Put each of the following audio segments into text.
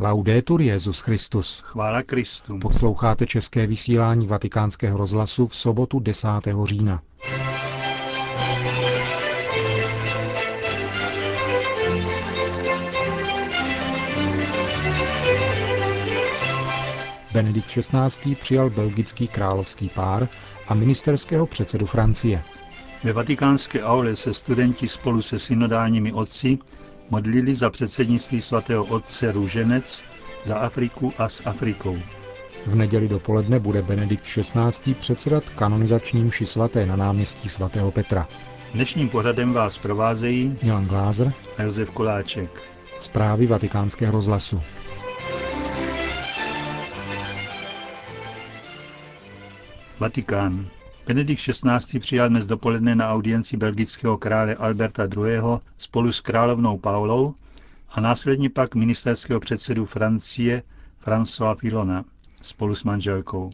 Laudetur Jezus Christus. Chvála Kristu. Posloucháte české vysílání Vatikánského rozhlasu v sobotu 10. října. Benedikt XVI. přijal belgický královský pár a ministerského předsedu Francie. Ve vatikánské aule se studenti spolu se synodálními otci modlili za předsednictví svatého otce Růženec, za Afriku a s Afrikou. V neděli dopoledne bude Benedikt XVI. předsedat kanonizačním ši svaté na náměstí svatého Petra. Dnešním pořadem vás provázejí Milan Glázer a Josef Koláček. Zprávy vatikánského rozhlasu. Vatikán. Benedikt XVI. přijal dnes dopoledne na audienci belgického krále Alberta II. spolu s královnou Paulou a následně pak ministerského předsedu Francie François Pilona spolu s manželkou.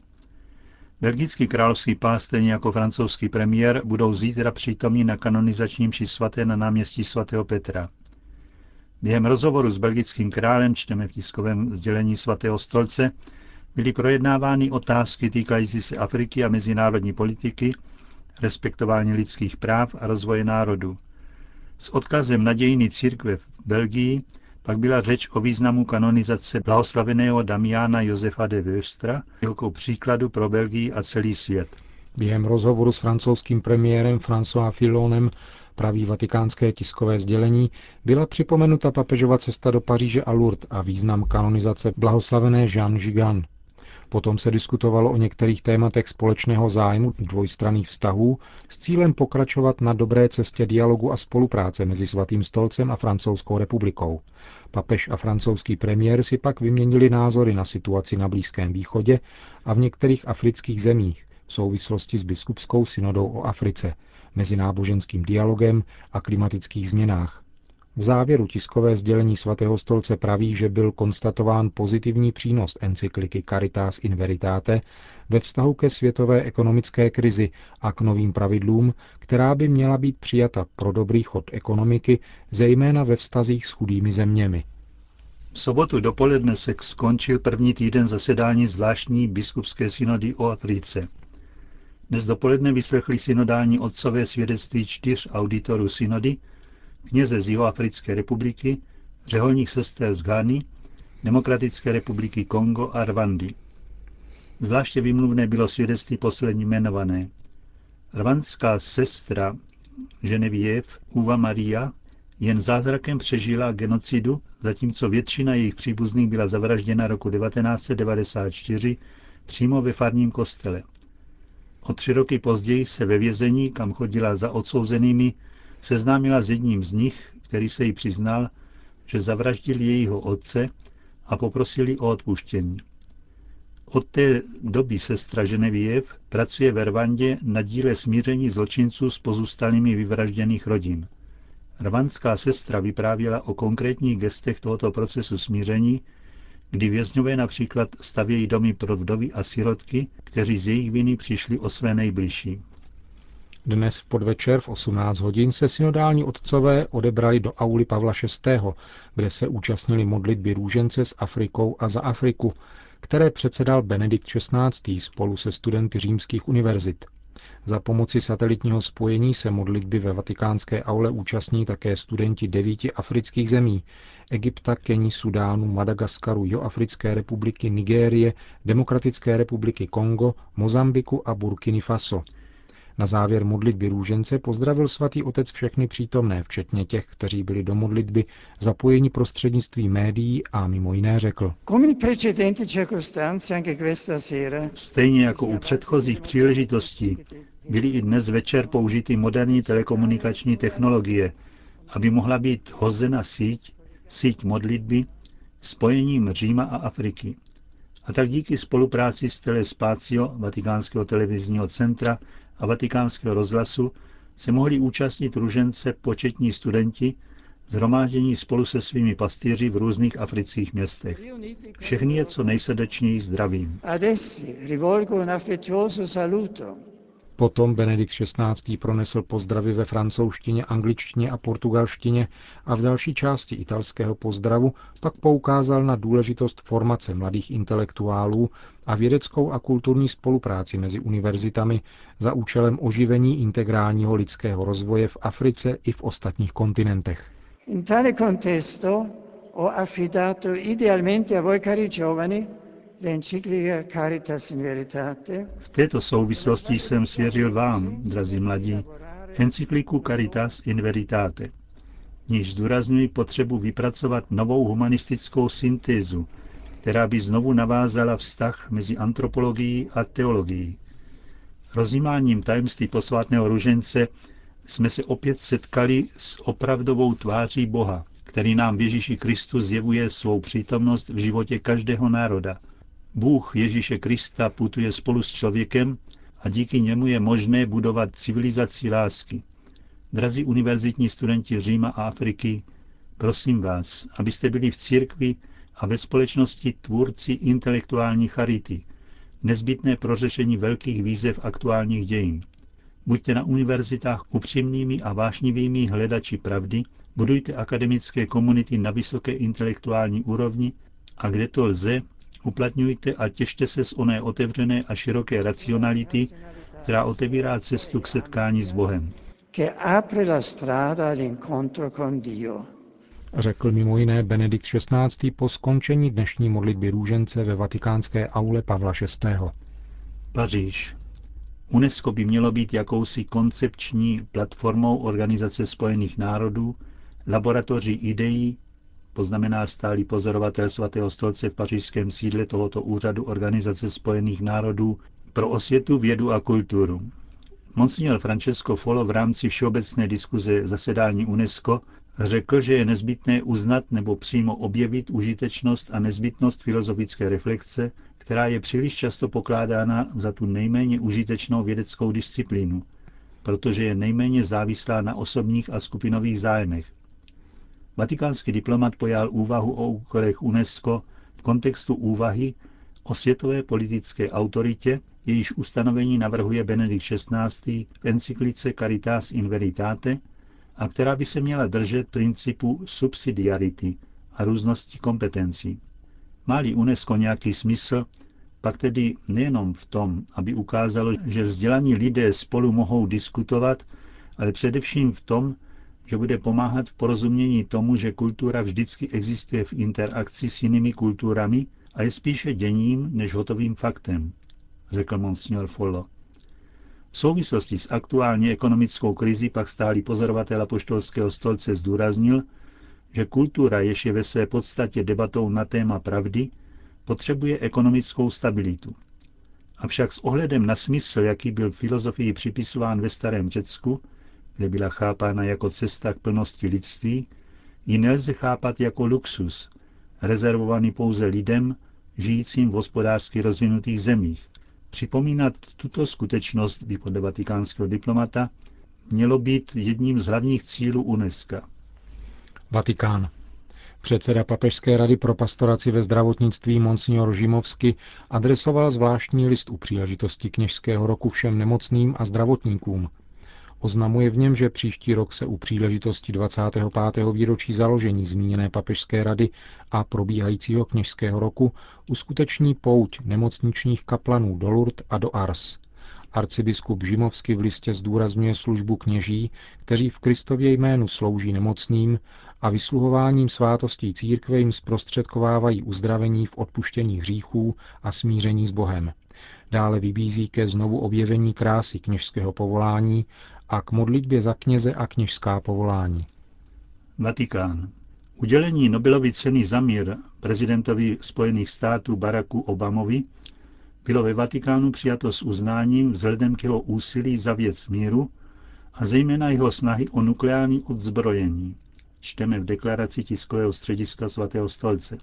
Belgický královský pás, stejně jako francouzský premiér, budou zítra přítomní na kanonizačním či svaté na náměstí svatého Petra. Během rozhovoru s belgickým králem čteme v tiskovém sdělení svatého stolce, byly projednávány otázky týkající se Afriky a mezinárodní politiky, respektování lidských práv a rozvoje národu. S odkazem na dějiny církve v Belgii pak byla řeč o významu kanonizace blahoslaveného Damiana Josefa de Wöstra jako příkladu pro Belgii a celý svět. Během rozhovoru s francouzským premiérem François Fillonem praví vatikánské tiskové sdělení, byla připomenuta papežova cesta do Paříže a Lourdes a význam kanonizace blahoslavené Jean Gigan. Potom se diskutovalo o některých tématech společného zájmu dvojstranných vztahů s cílem pokračovat na dobré cestě dialogu a spolupráce mezi Svatým stolcem a Francouzskou republikou. Papež a francouzský premiér si pak vyměnili názory na situaci na Blízkém východě a v některých afrických zemích v souvislosti s biskupskou synodou o Africe, mezináboženským dialogem a klimatických změnách. V závěru tiskové sdělení svatého stolce praví, že byl konstatován pozitivní přínos encykliky Caritas in Veritate ve vztahu ke světové ekonomické krizi a k novým pravidlům, která by měla být přijata pro dobrý chod ekonomiky, zejména ve vztazích s chudými zeměmi. V sobotu dopoledne se skončil první týden zasedání zvláštní biskupské synody o Africe. Dnes dopoledne vyslechli synodální otcové svědectví čtyř auditorů synody, kněze z Jihoafrické republiky, řeholních sester z Ghany, Demokratické republiky Kongo a Rwandy. Zvláště vymluvné bylo svědectví poslední jmenované. Rwandská sestra Genevieve Uva Maria jen zázrakem přežila genocidu, zatímco většina jejich příbuzných byla zavražděna roku 1994 přímo ve farním kostele. O tři roky později se ve vězení, kam chodila za odsouzenými, seznámila s jedním z nich, který se jí přiznal, že zavraždil jejího otce a poprosili o odpuštění. Od té doby sestra Ženeviev pracuje ve Rwandě na díle smíření zločinců s pozůstalými vyvražděných rodin. Rwandská sestra vyprávěla o konkrétních gestech tohoto procesu smíření, kdy vězňové například stavějí domy pro vdovy a sirotky, kteří z jejich viny přišli o své nejbližší. Dnes v podvečer v 18 hodin se synodální otcové odebrali do auly Pavla VI., kde se účastnili modlitby růžence s Afrikou a za Afriku, které předsedal Benedikt XVI. spolu se studenty římských univerzit. Za pomoci satelitního spojení se modlitby ve vatikánské aule účastní také studenti devíti afrických zemí Egypta, Kení, Sudánu, Madagaskaru, Joafrické republiky, Nigérie, Demokratické republiky Kongo, Mozambiku a Burkiny Faso – na závěr modlitby růžence pozdravil svatý otec všechny přítomné, včetně těch, kteří byli do modlitby zapojeni prostřednictvím médií a mimo jiné řekl. Stejně jako u předchozích příležitostí byly i dnes večer použity moderní telekomunikační technologie, aby mohla být hozena síť, síť modlitby, spojením Říma a Afriky. A tak díky spolupráci s Telespácio, Vatikánského televizního centra, a vatikánského rozhlasu se mohli účastnit ružence početní studenti, zhromáždění spolu se svými pastýři v různých afrických městech. Všechny je co nejsrdečněji zdravím. Potom Benedikt XVI. pronesl pozdravy ve francouzštině, angličtině a portugalštině a v další části italského pozdravu pak poukázal na důležitost formace mladých intelektuálů a vědeckou a kulturní spolupráci mezi univerzitami za účelem oživení integrálního lidského rozvoje v Africe i v ostatních kontinentech. In tale contesto ho affidato idealmente a voi cari giovani v této souvislosti jsem svěřil vám, drazí mladí, encykliku Caritas in Veritate, níž zdůrazňuji potřebu vypracovat novou humanistickou syntézu, která by znovu navázala vztah mezi antropologií a teologií. Rozjímáním tajemství posvátného ružence jsme se opět setkali s opravdovou tváří Boha, který nám v Ježíši Kristu zjevuje svou přítomnost v životě každého národa – Bůh Ježíše Krista putuje spolu s člověkem a díky němu je možné budovat civilizaci lásky. Drazí univerzitní studenti Říma a Afriky, prosím vás, abyste byli v církvi a ve společnosti tvůrci intelektuální charity, nezbytné pro řešení velkých výzev aktuálních dějin. Buďte na univerzitách upřímnými a vášnivými hledači pravdy, budujte akademické komunity na vysoké intelektuální úrovni a kde to lze, Uplatňujte a těšte se z oné otevřené a široké racionality, která otevírá cestu k setkání s Bohem. Řekl mimo jiné Benedikt XVI. po skončení dnešní modlitby růžence ve vatikánské aule Pavla VI. Paříž. UNESCO by mělo být jakousi koncepční platformou Organizace spojených národů, laboratoří ideí, poznamená stálý pozorovatel svatého stolce v pařížském sídle tohoto úřadu Organizace spojených národů pro osvětu, vědu a kulturu. Monsignor Francesco Folo v rámci všeobecné diskuze zasedání UNESCO řekl, že je nezbytné uznat nebo přímo objevit užitečnost a nezbytnost filozofické reflexe, která je příliš často pokládána za tu nejméně užitečnou vědeckou disciplínu, protože je nejméně závislá na osobních a skupinových zájmech, Vatikánský diplomat pojal úvahu o úkolech UNESCO v kontextu úvahy o světové politické autoritě, jejíž ustanovení navrhuje Benedikt XVI. v encyklice Caritas in Veritate a která by se měla držet principu subsidiarity a různosti kompetencí. Má-li UNESCO nějaký smysl, pak tedy nejenom v tom, aby ukázalo, že vzdělaní lidé spolu mohou diskutovat, ale především v tom, že bude pomáhat v porozumění tomu, že kultura vždycky existuje v interakci s jinými kulturami a je spíše děním než hotovým faktem, řekl monsignor Follo. V souvislosti s aktuální ekonomickou krizi pak stálý pozorovatel apoštolského stolce zdůraznil, že kultura, jež je ve své podstatě debatou na téma pravdy, potřebuje ekonomickou stabilitu. Avšak s ohledem na smysl, jaký byl filozofii připisován ve starém Řecku, kde byla chápána jako cesta k plnosti lidství, ji nelze chápat jako luxus, rezervovaný pouze lidem, žijícím v hospodářsky rozvinutých zemích. Připomínat tuto skutečnost by podle vatikánského diplomata mělo být jedním z hlavních cílů UNESCO. Vatikán. Předseda Papežské rady pro pastoraci ve zdravotnictví Monsignor Žimovsky adresoval zvláštní list u příležitosti kněžského roku všem nemocným a zdravotníkům, Oznamuje v něm, že příští rok se u příležitosti 25. výročí založení zmíněné papežské rady a probíhajícího kněžského roku uskuteční pouť nemocničních kaplanů do Lourdes a do Ars. Arcibiskup Žimovsky v listě zdůrazňuje službu kněží, kteří v Kristově jménu slouží nemocným a vysluhováním svátostí církve jim zprostředkovávají uzdravení v odpuštění hříchů a smíření s Bohem. Dále vybízí ke znovu objevení krásy kněžského povolání a k modlitbě za kněze a kněžská povolání. Vatikán. Udělení Nobelovy ceny za mír prezidentovi Spojených států Baracku Obamovi bylo ve Vatikánu přijato s uznáním vzhledem k jeho úsilí za věc míru a zejména jeho snahy o nukleární odzbrojení. Čteme v deklaraci tiskového střediska svatého stolce.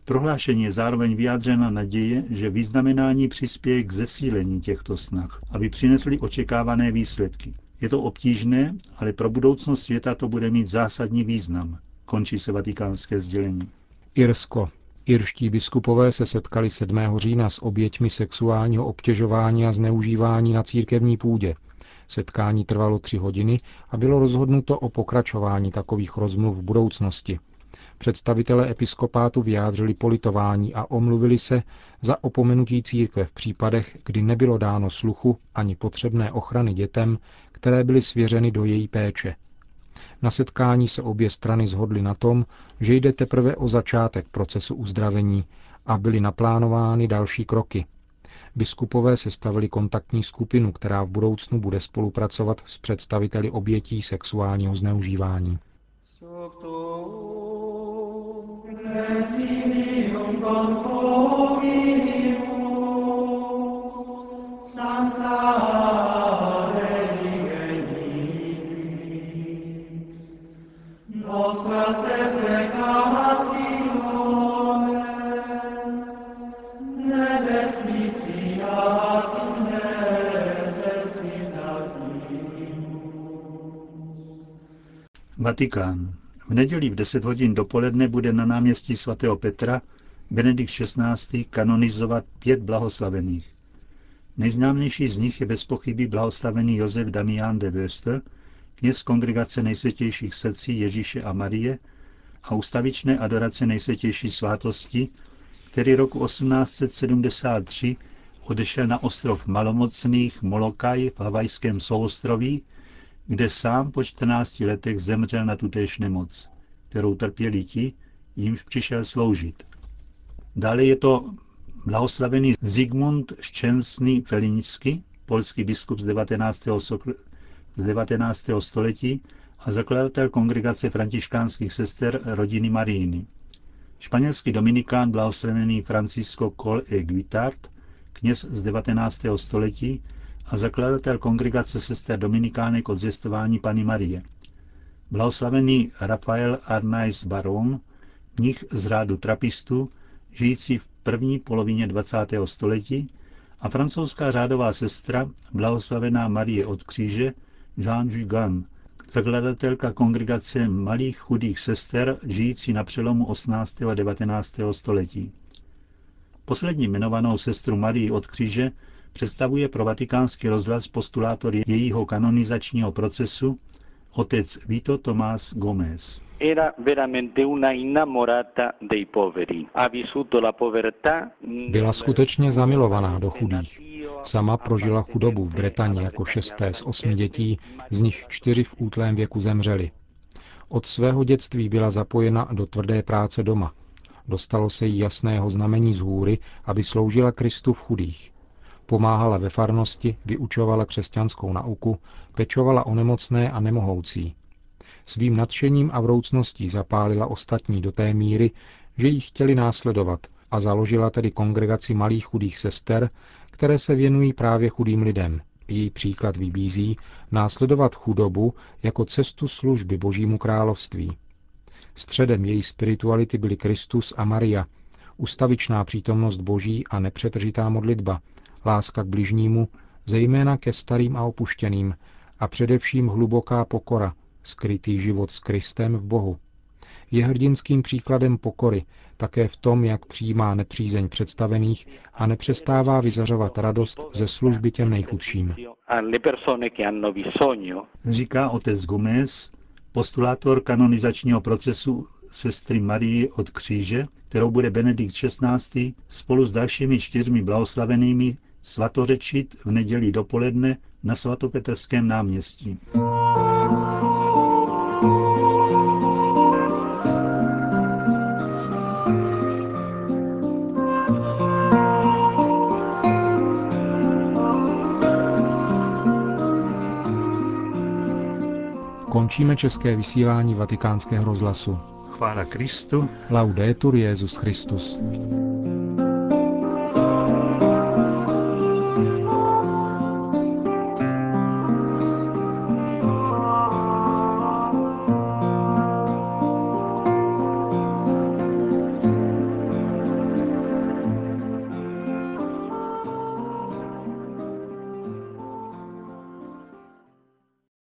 V prohlášení je zároveň vyjádřena naděje, že vyznamenání přispěje k zesílení těchto snah, aby přinesly očekávané výsledky. Je to obtížné, ale pro budoucnost světa to bude mít zásadní význam, končí se vatikánské sdělení. Irsko. Irští biskupové se setkali 7. října s oběťmi sexuálního obtěžování a zneužívání na církevní půdě. Setkání trvalo tři hodiny a bylo rozhodnuto o pokračování takových rozmluv v budoucnosti. Představitelé episkopátu vyjádřili politování a omluvili se za opomenutí církve v případech, kdy nebylo dáno sluchu ani potřebné ochrany dětem, které byly svěřeny do její péče. Na setkání se obě strany zhodly na tom, že jde teprve o začátek procesu uzdravení a byly naplánovány další kroky. Biskupové sestavili kontaktní skupinu, která v budoucnu bude spolupracovat s představiteli obětí sexuálního zneužívání. Vatikán. V neděli v 10 hodin dopoledne bude na náměstí svatého Petra Benedikt XVI. kanonizovat pět blahoslavených. Nejznámější z nich je bez pochyby blahoslavený Josef Damian de Wöster, kněz kongregace nejsvětějších srdcí Ježíše a Marie a ustavičné adorace nejsvětější svátosti, který roku 1873 odešel na ostrov malomocných Molokaj v havajském souostroví, kde sám po 14 letech zemřel na tutéž nemoc, kterou trpěli ti, jimž přišel sloužit. Dále je to blahoslavený Zygmunt Ščensný Felinický, polský biskup z 19. z 19. století a zakladatel kongregace františkánských sester rodiny Maríny. Španělský dominikán blahoslavený Francisco Col e Guitart, kněz z 19. století a zakladatel kongregace sester Dominikánek od zvěstování Pany Marie. Blahoslavený Rafael Arnaiz Baron, mnich z řádu trapistů, žijící v první polovině 20. století, a francouzská řádová sestra, blahoslavená Marie od kříže, Jean Jugan, zakladatelka kongregace malých chudých sester, žijící na přelomu 18. a 19. století. Poslední jmenovanou sestru Marii od kříže představuje pro vatikánský rozhlas postulátor jejího kanonizačního procesu otec Vito Tomás Gómez. Byla skutečně zamilovaná do chudých. Sama prožila chudobu v Bretani jako šesté z osmi dětí, z nich čtyři v útlém věku zemřeli. Od svého dětství byla zapojena do tvrdé práce doma. Dostalo se jí jasného znamení z hůry, aby sloužila Kristu v chudých. Pomáhala ve farnosti, vyučovala křesťanskou nauku, pečovala o nemocné a nemohoucí. Svým nadšením a vroucností zapálila ostatní do té míry, že ji chtěli následovat a založila tedy kongregaci malých chudých sester, které se věnují právě chudým lidem. Její příklad vybízí následovat chudobu jako cestu služby Božímu království. Středem její spirituality byli Kristus a Maria, ustavičná přítomnost Boží a nepřetržitá modlitba, láska k bližnímu, zejména ke starým a opuštěným, a především hluboká pokora, skrytý život s Kristem v Bohu. Je hrdinským příkladem pokory, také v tom, jak přijímá nepřízeň představených a nepřestává vyzařovat radost ze služby těm nejchudším. Říká otec Gomez, postulátor kanonizačního procesu sestry Marie od kříže, kterou bude Benedikt XVI. spolu s dalšími čtyřmi blahoslavenými svatořečit v neděli dopoledne na svatopetrském náměstí. Končíme české vysílání vatikánského rozhlasu. Chvála Kristu. Laudetur Jezus Christus.